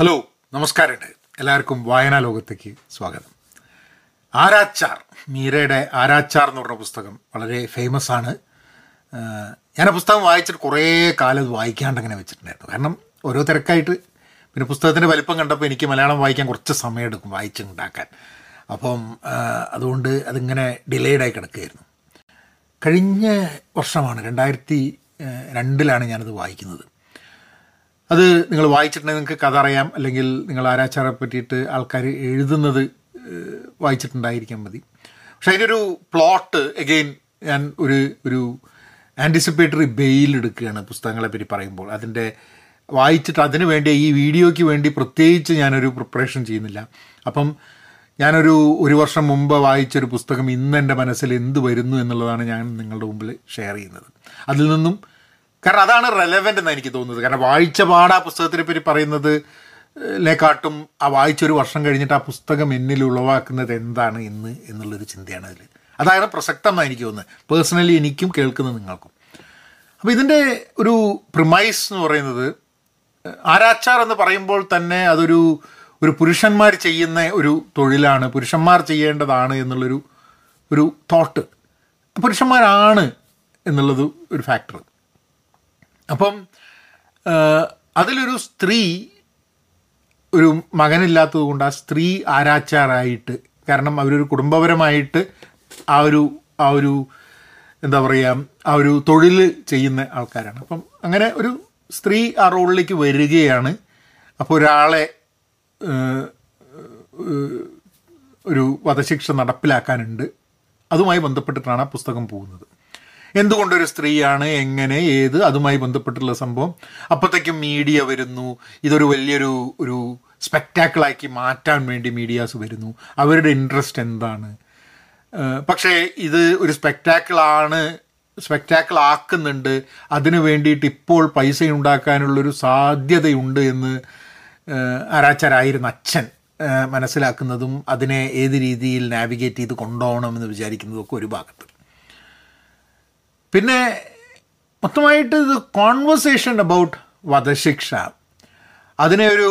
Hello നമസ്കാരമുണ്ട്. എല്ലാവർക്കും വായനാ ലോകത്തേക്ക് സ്വാഗതം. ആരാച്ചാർ മീരയുടെ ആരാച്ചാർ എന്ന് പറഞ്ഞ പുസ്തകം വളരെ ഫേമസ് ആണ്. ഞാൻ ആ പുസ്തകം വായിച്ചിട്ട് കുറേ കാലം അത് വായിക്കാണ്ട് അങ്ങനെ വെച്ചിട്ടുണ്ടായിരുന്നു. കാരണം ഓരോ തിരക്കായിട്ട് പിന്നെ പുസ്തകത്തിന്റെ വലിപ്പം കണ്ടപ്പോൾ എനിക്ക് മലയാളം വായിക്കാൻ കുറച്ച് സമയമെടുക്കും വായിച്ചുണ്ടാക്കാൻ. അപ്പം അതുകൊണ്ട് അതിങ്ങനെ ഡിലേഡായി കിടക്കുകയായിരുന്നു. കഴിഞ്ഞ വർഷമാണ് രണ്ടായിരത്തി രണ്ടിലാണ് ഞാനത് വായിക്കുന്നത്. അത് നിങ്ങൾ വായിച്ചിട്ടുണ്ടെങ്കിൽ നിങ്ങൾക്ക് കഥ അറിയാം. അല്ലെങ്കിൽ നിങ്ങൾ ആരാച്ചാറെ പറ്റിയിട്ട് ആൾക്കാർ എഴുതുന്നത് വായിച്ചിട്ടുണ്ടായിരിക്കാം വായിച്ചിട്ടുണ്ടായിരിക്കാൻ മതി. പക്ഷെ അതിനൊരു പ്ലോട്ട് എഗെയിൻ ഞാൻ ഒരു ഒരു ആന്റിസിപ്പേറ്ററി ബെയിൽ എടുക്കുകയാണ് പുസ്തകങ്ങളെ പറ്റി പറയുമ്പോൾ. അതിന്റെ വായിച്ചിട്ട് അതിന് വേണ്ടി ഈ വീഡിയോയ്ക്ക് വേണ്ടി പ്രത്യേകിച്ച് ഞാനൊരു പ്രിപ്പറേഷൻ ചെയ്യുന്നില്ല. അപ്പം ഞാനൊരു ഒരു വർഷം മുമ്പ് വായിച്ചൊരു പുസ്തകം ഇന്ന് എന്റെ മനസ്സിൽ എന്ത് വരുന്നു എന്നുള്ളതാണ് ഞാൻ നിങ്ങളുടെ മുമ്പിൽ ഷെയർ ചെയ്യുന്നത്. അതിൽ നിന്നും കാരണം അതാണ് റെലവെന്റ് എന്ന് എനിക്ക് തോന്നുന്നത്. കാരണം വായിച്ച പാട് ആ പുസ്തകത്തിനെ പറ്റി പറയുന്നത് ലേക്കാട്ടും ആ വായിച്ചൊരു വർഷം കഴിഞ്ഞിട്ട് ആ പുസ്തകം എന്നിൽ ഉളവാക്കുന്നത് എന്താണ് ഇന്ന് എന്നുള്ളൊരു ചിന്തയാണ് അതിൽ അതാണ് പ്രസക്തമായി എനിക്ക് തോന്നുന്നത്. പേഴ്സണലി എനിക്കും കേൾക്കുന്നത് നിങ്ങൾക്കും. അപ്പോൾ ഇതിന്റെ ഒരു പ്രിമൈസ് എന്ന് പറയുന്നത് ആരാച്ചാർ എന്ന് പറയുമ്പോൾ തന്നെ അതൊരു ഒരു പുരുഷന്മാർ ചെയ്യുന്ന ഒരു തൊഴിലാണ് പുരുഷന്മാർ ചെയ്യേണ്ടതാണ് എന്നുള്ളൊരു ഒരു തോട്ട് പുരുഷന്മാരാണ് എന്നുള്ളത് ഒരു ഫാക്ടർ അപ്പം അതിലൊരു സ്ത്രീ ഒരു മകനില്ലാത്തത് കൊണ്ട് ആ സ്ത്രീ ആരാച്ചാറായിട്ട് കാരണം അവരൊരു കുടുംബപരമായിട്ട് ആ ഒരു ആ ഒരു എന്താ പറയുക ആ ഒരു തൊഴിൽ ചെയ്യുന്ന ആൾക്കാരാണ്. അപ്പം അങ്ങനെ ഒരു സ്ത്രീ ആ റോളിലേക്ക് വരികയാണ്. അപ്പോൾ ഒരാളെ ഒരു വധശിക്ഷ നടപ്പിലാക്കാനുണ്ട്. അതുമായി ബന്ധപ്പെട്ടിട്ടാണ് ആ പുസ്തകം പോകുന്നത്. എന്തുകൊണ്ടൊരു സ്ത്രീയാണ് എങ്ങനെ ഏത് അതുമായി ബന്ധപ്പെട്ടുള്ള സംഭവം. അപ്പോഴത്തേക്കും മീഡിയ വരുന്നു. ഇതൊരു വലിയൊരു ഒരു സ്പെക്റ്റാക്കിളാക്കി മാറ്റാൻ വേണ്ടി മീഡിയാസ് വരുന്നു. അവരുടെ ഇൻട്രസ്റ്റ് എന്താണ്? പക്ഷേ ഇത് ഒരു സ്പെക്റ്റാക്കിളാണ് സ്പെക്റ്റാക്കിൾ ആക്കുന്നുണ്ട് അതിന് വേണ്ടിയിട്ട് ഇപ്പോൾ പൈസ ഉണ്ടാക്കാനുള്ളൊരു സാധ്യതയുണ്ട് എന്ന് ആരാച്ചാരായിരുന്ന അച്ഛൻ മനസ്സിലാക്കുന്നതും അതിനെ ഏത് രീതിയിൽ നാവിഗേറ്റ് ചെയ്ത് കൊണ്ടുപോകണമെന്ന് വിചാരിക്കുന്നതും ഒക്കെ ഒരു ഭാഗത്ത്. പിന്നെ മൊത്തമായിട്ട് ഇത് കോൺവെർസേഷൻ അബൌട്ട് വധശിക്ഷ. അതിനെ ഒരു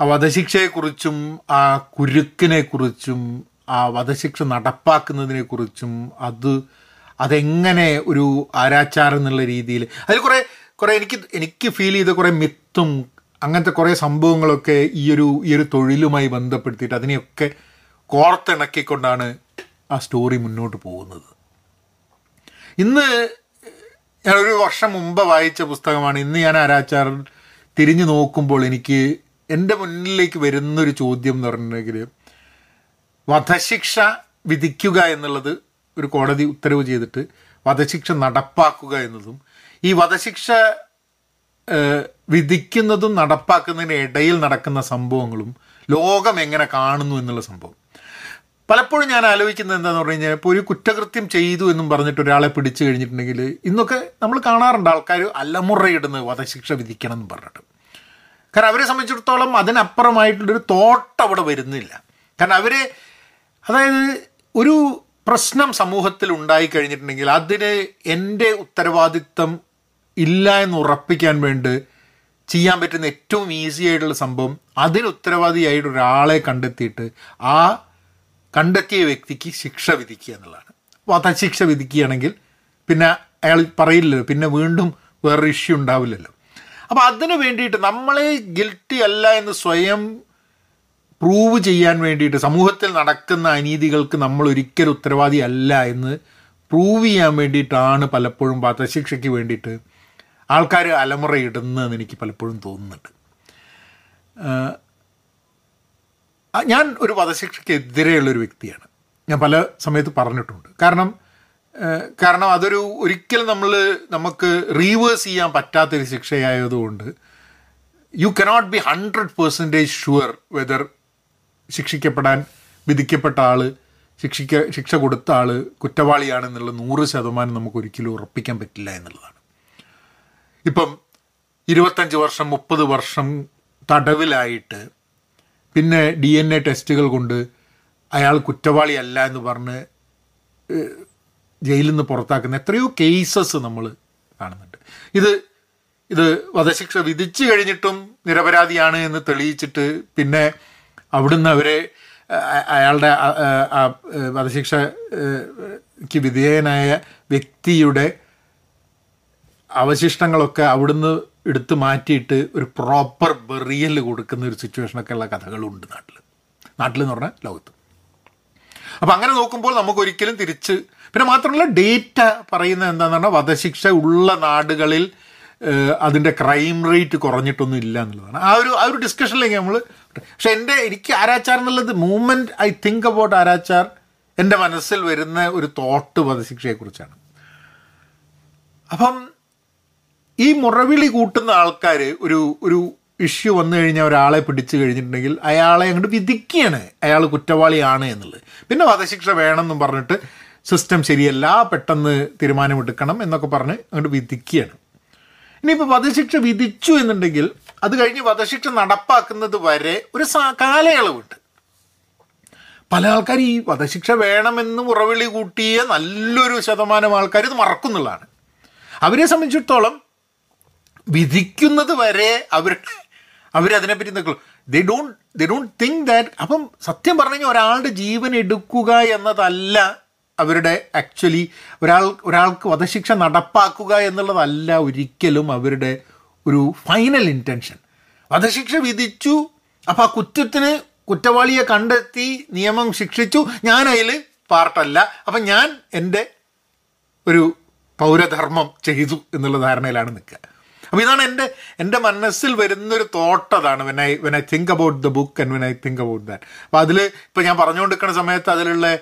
ആ വധശിക്ഷയെക്കുറിച്ചും ആ കുരുക്കിനെക്കുറിച്ചും ആ വധശിക്ഷ നടപ്പാക്കുന്നതിനെക്കുറിച്ചും അത് അതെങ്ങനെ ഒരു ആരാച്ചാരം എന്നുള്ള രീതിയിൽ അതിൽ കുറേ കുറേ എനിക്ക് എനിക്ക് ഫീൽ ചെയ്ത കുറേ മിത്തും അങ്ങനത്തെ കുറേ സംഭവങ്ങളൊക്കെ ഈ ഒരു ഈ ഒരു തൊഴിലുമായി ബന്ധപ്പെടുത്തിയിട്ട് അതിനെയൊക്കെ കോർത്തിണക്കിക്കൊണ്ടാണ് ആ സ്റ്റോറി മുന്നോട്ട് പോകുന്നത്. ഇന്ന് ഞാൻ ഒരു വർഷം മുമ്പ് വായിച്ച പുസ്തകമാണ്. ഇന്ന് ഞാൻ ആരാച്ചാർ തിരിഞ്ഞു നോക്കുമ്പോൾ എനിക്ക് എന്റെ മുന്നിലേക്ക് വരുന്നൊരു ചോദ്യം എന്ന് പറഞ്ഞിട്ടുണ്ടെങ്കിൽ വധശിക്ഷ വിധിക്കുക എന്നുള്ളത് ഒരു കോടതി ഉത്തരവ് ചെയ്തിട്ട് വധശിക്ഷ നടപ്പാക്കുക എന്നതും ഈ വധശിക്ഷ വിധിക്കുന്നതും നടപ്പാക്കുന്നതിന് ഇടയിൽ നടക്കുന്ന സംഭവങ്ങളും ലോകം എങ്ങനെ കാണുന്നു എന്നുള്ള സംഭവം. പലപ്പോഴും ഞാൻ ആലോചിക്കുന്നത് എന്താന്ന് പറഞ്ഞു കഴിഞ്ഞാൽ ഇപ്പോൾ ഒരു കുറ്റകൃത്യം ചെയ്തു എന്നും പറഞ്ഞിട്ട് ഒരാളെ പിടിച്ചു കഴിഞ്ഞിട്ടുണ്ടെങ്കിൽ ഇന്നൊക്കെ നമ്മൾ കാണാറുണ്ട് ആൾക്കാർ അലമുറയിടുന്നത് വധശിക്ഷ വിധിക്കണം എന്ന് പറഞ്ഞിട്ട്. കാരണം അവരെ സംബന്ധിച്ചിടത്തോളം അതിനപ്പുറമായിട്ടുള്ളൊരു തോട്ട് അവിടെ വരുന്നില്ല. കാരണം അവർ അതായത് ഒരു പ്രശ്നം സമൂഹത്തിൽ ഉണ്ടായി കഴിഞ്ഞിട്ടുണ്ടെങ്കിൽ അതിന് എന്റെ ഉത്തരവാദിത്തം ഇല്ല എന്ന് ഉറപ്പിക്കാൻ വേണ്ടി ചെയ്യാൻ പറ്റുന്ന ഏറ്റവും ഈസി ആയിട്ടുള്ള സംഭവം അതിന് ഉത്തരവാദിയായിട്ട് ഒരാളെ കണ്ടെത്തിയിട്ട് ആ കണ്ടെത്തിയ വ്യക്തിക്ക് ശിക്ഷ വിധിക്കുക എന്നുള്ളതാണ്. അപ്പോൾ വധശിക്ഷ വിധിക്കുകയാണെങ്കിൽ പിന്നെ അയാൾ പറയില്ലല്ലോ പിന്നെ വീണ്ടും വേറൊരു ഇഷ്യൂ ഉണ്ടാവില്ലല്ലോ. അപ്പോൾ അതിന് വേണ്ടിയിട്ട് നമ്മളെ ഗിൽട്ടി അല്ല എന്ന് സ്വയം പ്രൂവ് ചെയ്യാൻ വേണ്ടിയിട്ട് സമൂഹത്തിൽ നടക്കുന്ന അനീതികൾക്ക് നമ്മൾ ഒരിക്കലും ഉത്തരവാദി അല്ല എന്ന് പ്രൂവ് ചെയ്യാൻ വേണ്ടിയിട്ടാണ് പലപ്പോഴും വധശിക്ഷയ്ക്ക് വേണ്ടിയിട്ട് ആൾക്കാർ അലമുറയിടുന്നതെന്ന് എനിക്ക് പലപ്പോഴും തോന്നുന്നുണ്ട്. ഞാൻ ഒരു വധശിക്ഷയ്ക്കെതിരെയുള്ളൊരു വ്യക്തിയാണ്. ഞാൻ പല സമയത്ത് പറഞ്ഞിട്ടുണ്ട്. കാരണം കാരണം അതൊരു ഒരിക്കലും നമ്മൾ നമുക്ക് റീവേഴ്സ് ചെയ്യാൻ പറ്റാത്തൊരു ശിക്ഷയായതുകൊണ്ട് you cannot be hundred percentage sure whether ശിക്ഷിക്കപ്പെടാൻ വിധിക്കപ്പെട്ട ആൾ ശിക്ഷിക്ക ശിക്ഷ കൊടുത്ത ആൾ കുറ്റവാളിയാണെന്നുള്ള നൂറ് ശതമാനം നമുക്ക് ഒരിക്കലും ഉറപ്പിക്കാൻ പറ്റില്ല എന്നുള്ളതാണ്. ഇപ്പം ഇരുപത്തഞ്ച് വർഷം മുപ്പത് വർഷം തടവിലായിട്ട് പിന്നെ ഡി എൻ എ ടെസ്റ്റുകൾ കൊണ്ട് അയാൾ കുറ്റവാളിയല്ല എന്ന് പറഞ്ഞ് ജയിലിൽ നിന്ന് പുറത്താക്കുന്ന എത്രയോ കേസസ് നമ്മൾ കാണുന്നുണ്ട്. ഇത് ഇത് വധശിക്ഷ വിധിച്ചു കഴിഞ്ഞിട്ടും നിരപരാധിയാണ് എന്ന് തെളിയിച്ചിട്ട് പിന്നെ അവിടുന്ന് അവരെ അയാളുടെ വധശിക്ഷയ്ക്ക് വിധേയനായ വ്യക്തിയുടെ അവശിഷ്ടങ്ങളൊക്കെ അവിടുന്ന് എടുത്ത് മാറ്റിയിട്ട് ഒരു പ്രോപ്പർ ബെറിയൽ കൊടുക്കുന്ന ഒരു സിറ്റുവേഷനൊക്കെ ഉള്ള കഥകളുണ്ട് നാട്ടിൽ നാട്ടിൽ എന്ന് പറഞ്ഞാൽ ലോകത്ത്. അപ്പം അങ്ങനെ നോക്കുമ്പോൾ നമുക്ക് ഒരിക്കലും തിരിച്ച് പിന്നെ മാത്രമല്ല ഡേറ്റ പറയുന്നത് എന്താണെന്ന് പറഞ്ഞാൽ വധശിക്ഷ ഉള്ള നാടുകളിൽ അതിന്റെ ക്രൈം റേറ്റ് കുറഞ്ഞിട്ടൊന്നും ഇല്ല എന്നുള്ളതാണ്. ആ ഒരു ആ ഒരു ഡിസ്കഷനിലേക്ക് നമ്മൾ പക്ഷെ എന്റെ എനിക്ക് ആരാച്ചാർ എന്നുള്ളത് movement I think about Aarachar എന്റെ മനസ്സിൽ വരുന്ന ഒരു തോട്ട് വധശിക്ഷയെക്കുറിച്ചാണ്. അപ്പം ഈ മുറവിളി കൂട്ടുന്ന ആൾക്കാർ ഒരു ഒരു ഇഷ്യൂ വന്നു കഴിഞ്ഞാൽ ഒരാളെ പിടിച്ചു കഴിഞ്ഞിട്ടുണ്ടെങ്കിൽ അയാളെ അങ്ങോട്ട് വിധിക്കുകയാണ്. അയാൾ കുറ്റവാളിയാണ് എന്നുള്ളത്. പിന്നെ വധശിക്ഷ വേണമെന്നും പറഞ്ഞിട്ട് സിസ്റ്റം ശരിയല്ല പെട്ടെന്ന് തീരുമാനമെടുക്കണം എന്നൊക്കെ പറഞ്ഞ് അങ്ങോട്ട് വിധിക്കുകയാണ്. ഇനിയിപ്പോൾ വധശിക്ഷ വിധിച്ചു എന്നുണ്ടെങ്കിൽ അത് കഴിഞ്ഞ് വധശിക്ഷ നടപ്പാക്കുന്നത് വരെ ഒരു കാലയളവുണ്ട്. പല ആൾക്കാർ ഈ വധശിക്ഷ വേണമെന്ന് ഉറവിളി കൂട്ടിയ നല്ലൊരു ശതമാനം ആൾക്കാർ ഇത് മറക്കുന്നുള്ളതാണ്. അവരെ സംബന്ധിച്ചിടത്തോളം വിധിക്കുന്നത് വരെ അവർ അവരതിനെപ്പറ്റി നിൽക്കുള്ളൂ they don't they don't think that അപ്പം സത്യം പറഞ്ഞു കഴിഞ്ഞാൽ ഒരാളുടെ ജീവൻ എടുക്കുക എന്നതല്ല അവരുടെ ആക്ച്വലി ഒരാൾ ഒരാൾക്ക് വധശിക്ഷ നടപ്പാക്കുക എന്നുള്ളതല്ല ഒരിക്കലും അവരുടെ ഒരു ഫൈനൽ ഇന്റൻഷൻ വധശിക്ഷ വിധിച്ചു അപ്പോൾ ആ കുറ്റത്തിന് കുറ്റവാളിയെ കണ്ടെത്തി നിയമം ശിക്ഷിച്ചു. ഞാൻ അതിൽ പാർട്ടല്ല. അപ്പം ഞാൻ എന്റെ ഒരു പൗരധർമ്മം ചെയ്തു എന്നുള്ള ധാരണയിലാണ് നിൽക്കുക. അപ്പോൾ ഇതാണ് എന്റെ എന്റെ മനസ്സിൽ വരുന്നൊരു തോട്ട് അതാണ് when I when I think about the book and when I think about that അപ്പോൾ അതിൽ ഇപ്പോൾ ഞാൻ പറഞ്ഞുകൊണ്ടിരിക്കുന്ന സമയത്ത് അതിലുള്ള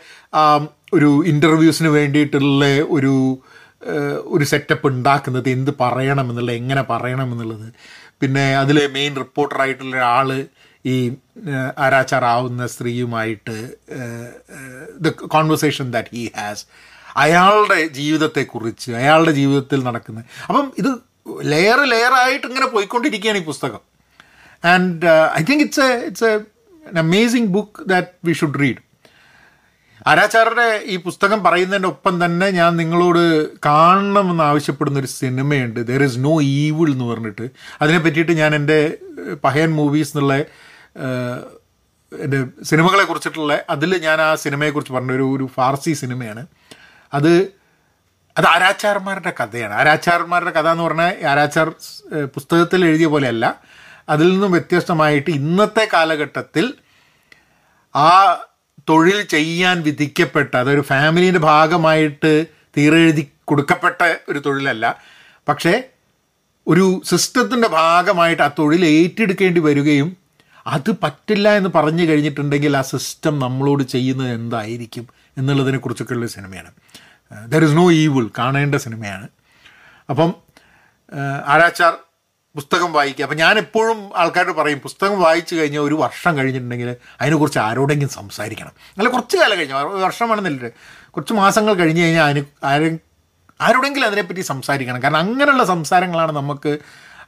ഒരു ഇന്റർവ്യൂസിന് വേണ്ടിയിട്ടുള്ള ഒരു ഒരു സെറ്റപ്പ് ഉണ്ടാക്കുന്നത് എന്ത് പറയണം എന്നുള്ളത് എങ്ങനെ പറയണം എന്നുള്ളത് പിന്നെ അതിലെ മെയിൻ റിപ്പോർട്ടറായിട്ടുള്ള ഒരാൾ ഈ ആരാച്ചാറാവുന്ന സ്ത്രീയുമായിട്ട് the conversation that he has അയാളുടെ ജീവിതത്തെക്കുറിച്ച് അയാളുടെ ജീവിതത്തിൽ നടക്കുന്നത് അപ്പം ഇത് ലെയർ ലെയറായിട്ട് ഇങ്ങനെ പോയിക്കൊണ്ടിരിക്കുകയാണ് ഈ പുസ്തകം. And I think it's a it's a amazing book that we should read ആരാച്ചാരുടെ ഈ പുസ്തകം പറയുന്നതിന്റെ ഒപ്പം തന്നെ ഞാൻ നിങ്ങളോട് കാണണമെന്ന് ആവശ്യപ്പെടുന്ന ഒരു സിനിമയുണ്ട്. ദർ ഇസ് നോ ഈവിൾ എന്ന് പറഞ്ഞിട്ട്. അതിനെ പറ്റിയിട്ട് ഞാൻ എന്റെ പഹയൻ മൂവീസ് എന്നുള്ള എന്റെ സിനിമകളെ കുറിച്ചിട്ടുള്ള അതിൽ ഞാൻ ആ സിനിമയെക്കുറിച്ച് പറഞ്ഞ ഒരു ഒരു ഫാർസി സിനിമയാണ്. അത് അത് ആരാച്ചാർമാരുടെ കഥയാണ്. ആരാച്ചാർമാരുടെ കഥ എന്ന് പറഞ്ഞാൽ ആരാച്ചാർ പുസ്തകത്തിൽ എഴുതിയ പോലെയല്ല. അതിൽ നിന്നും വ്യത്യസ്തമായിട്ട് ഇന്നത്തെ കാലഘട്ടത്തിൽ ആ തൊഴിൽ ചെയ്യാൻ വിധിക്കപ്പെട്ട അതൊരു ഫാമിലിന്റെ ഭാഗമായിട്ട് തീരെഴുതി കൊടുക്കപ്പെട്ട ഒരു തൊഴിലല്ല. പക്ഷേ ഒരു സിസ്റ്റത്തിന്റെ ഭാഗമായിട്ട് ആ തൊഴിൽ ഏറ്റെടുക്കേണ്ടി വരികയും അത് പറ്റില്ല എന്ന് പറഞ്ഞു കഴിഞ്ഞിട്ടുണ്ടെങ്കിൽ ആ സിസ്റ്റം നമ്മളോട് ചെയ്യുന്നത് എന്തായിരിക്കും എന്നുള്ളതിനെ കുറിച്ചൊക്കെയുള്ള സിനിമയാണ്. ദർ ഇസ് നോ ഈവിൾ കാണേണ്ട സിനിമയാണ്. അപ്പം ഏഹ്, ആരാച്ചാർ പുസ്തകം വായിക്കുക. അപ്പം ഞാൻ എപ്പോഴും ആൾക്കാരോട് പറയും പുസ്തകം വായിച്ചു കഴിഞ്ഞാൽ ഒരു വർഷം കഴിഞ്ഞിട്ടുണ്ടെങ്കിൽ അതിനെക്കുറിച്ച് ആരോടെങ്കിലും സംസാരിക്കണം. അല്ല കുറച്ച് കാലം കഴിഞ്ഞാൽ ഒരു വർഷമാണെന്നില്ല. കുറച്ച് മാസങ്ങൾ കഴിഞ്ഞ് കഴിഞ്ഞാൽ അതിന് ആരും ആരോടെങ്കിലും അതിനെപ്പറ്റി സംസാരിക്കണം. കാരണം അങ്ങനെയുള്ള സംസാരങ്ങളാണ് നമുക്ക്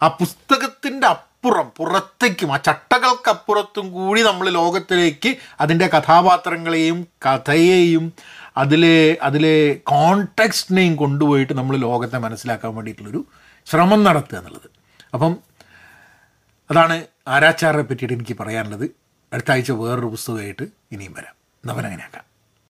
ആ പുസ്തകത്തിന്റെ അപ്പുറം പുറത്തേക്കും ആ ചട്ടകൾക്കപ്പുറത്തും കൂടി നമ്മൾ ലോകത്തിലേക്ക് അതിന്റെ കഥാപാത്രങ്ങളെയും കഥയെയും അതിലെ അതിലെ കോണ്ടെക്സ്റ്റിനെയും കൊണ്ടുപോയിട്ട് നമ്മൾ ലോകത്തെ മനസ്സിലാക്കാൻ വേണ്ടിയിട്ടുള്ളൊരു ശ്രമം നടത്തുക എന്നുള്ളത്. അപ്പം അതാണ് ആരാച്ചാറിനെ പറ്റിയിട്ട് എനിക്ക് പറയാനുള്ളത്. അടുത്ത ആഴ്ച വേറൊരു പുസ്തകമായിട്ട് ഇനിയും വരാം. എന്നവനങ്ങനെയാക്കാം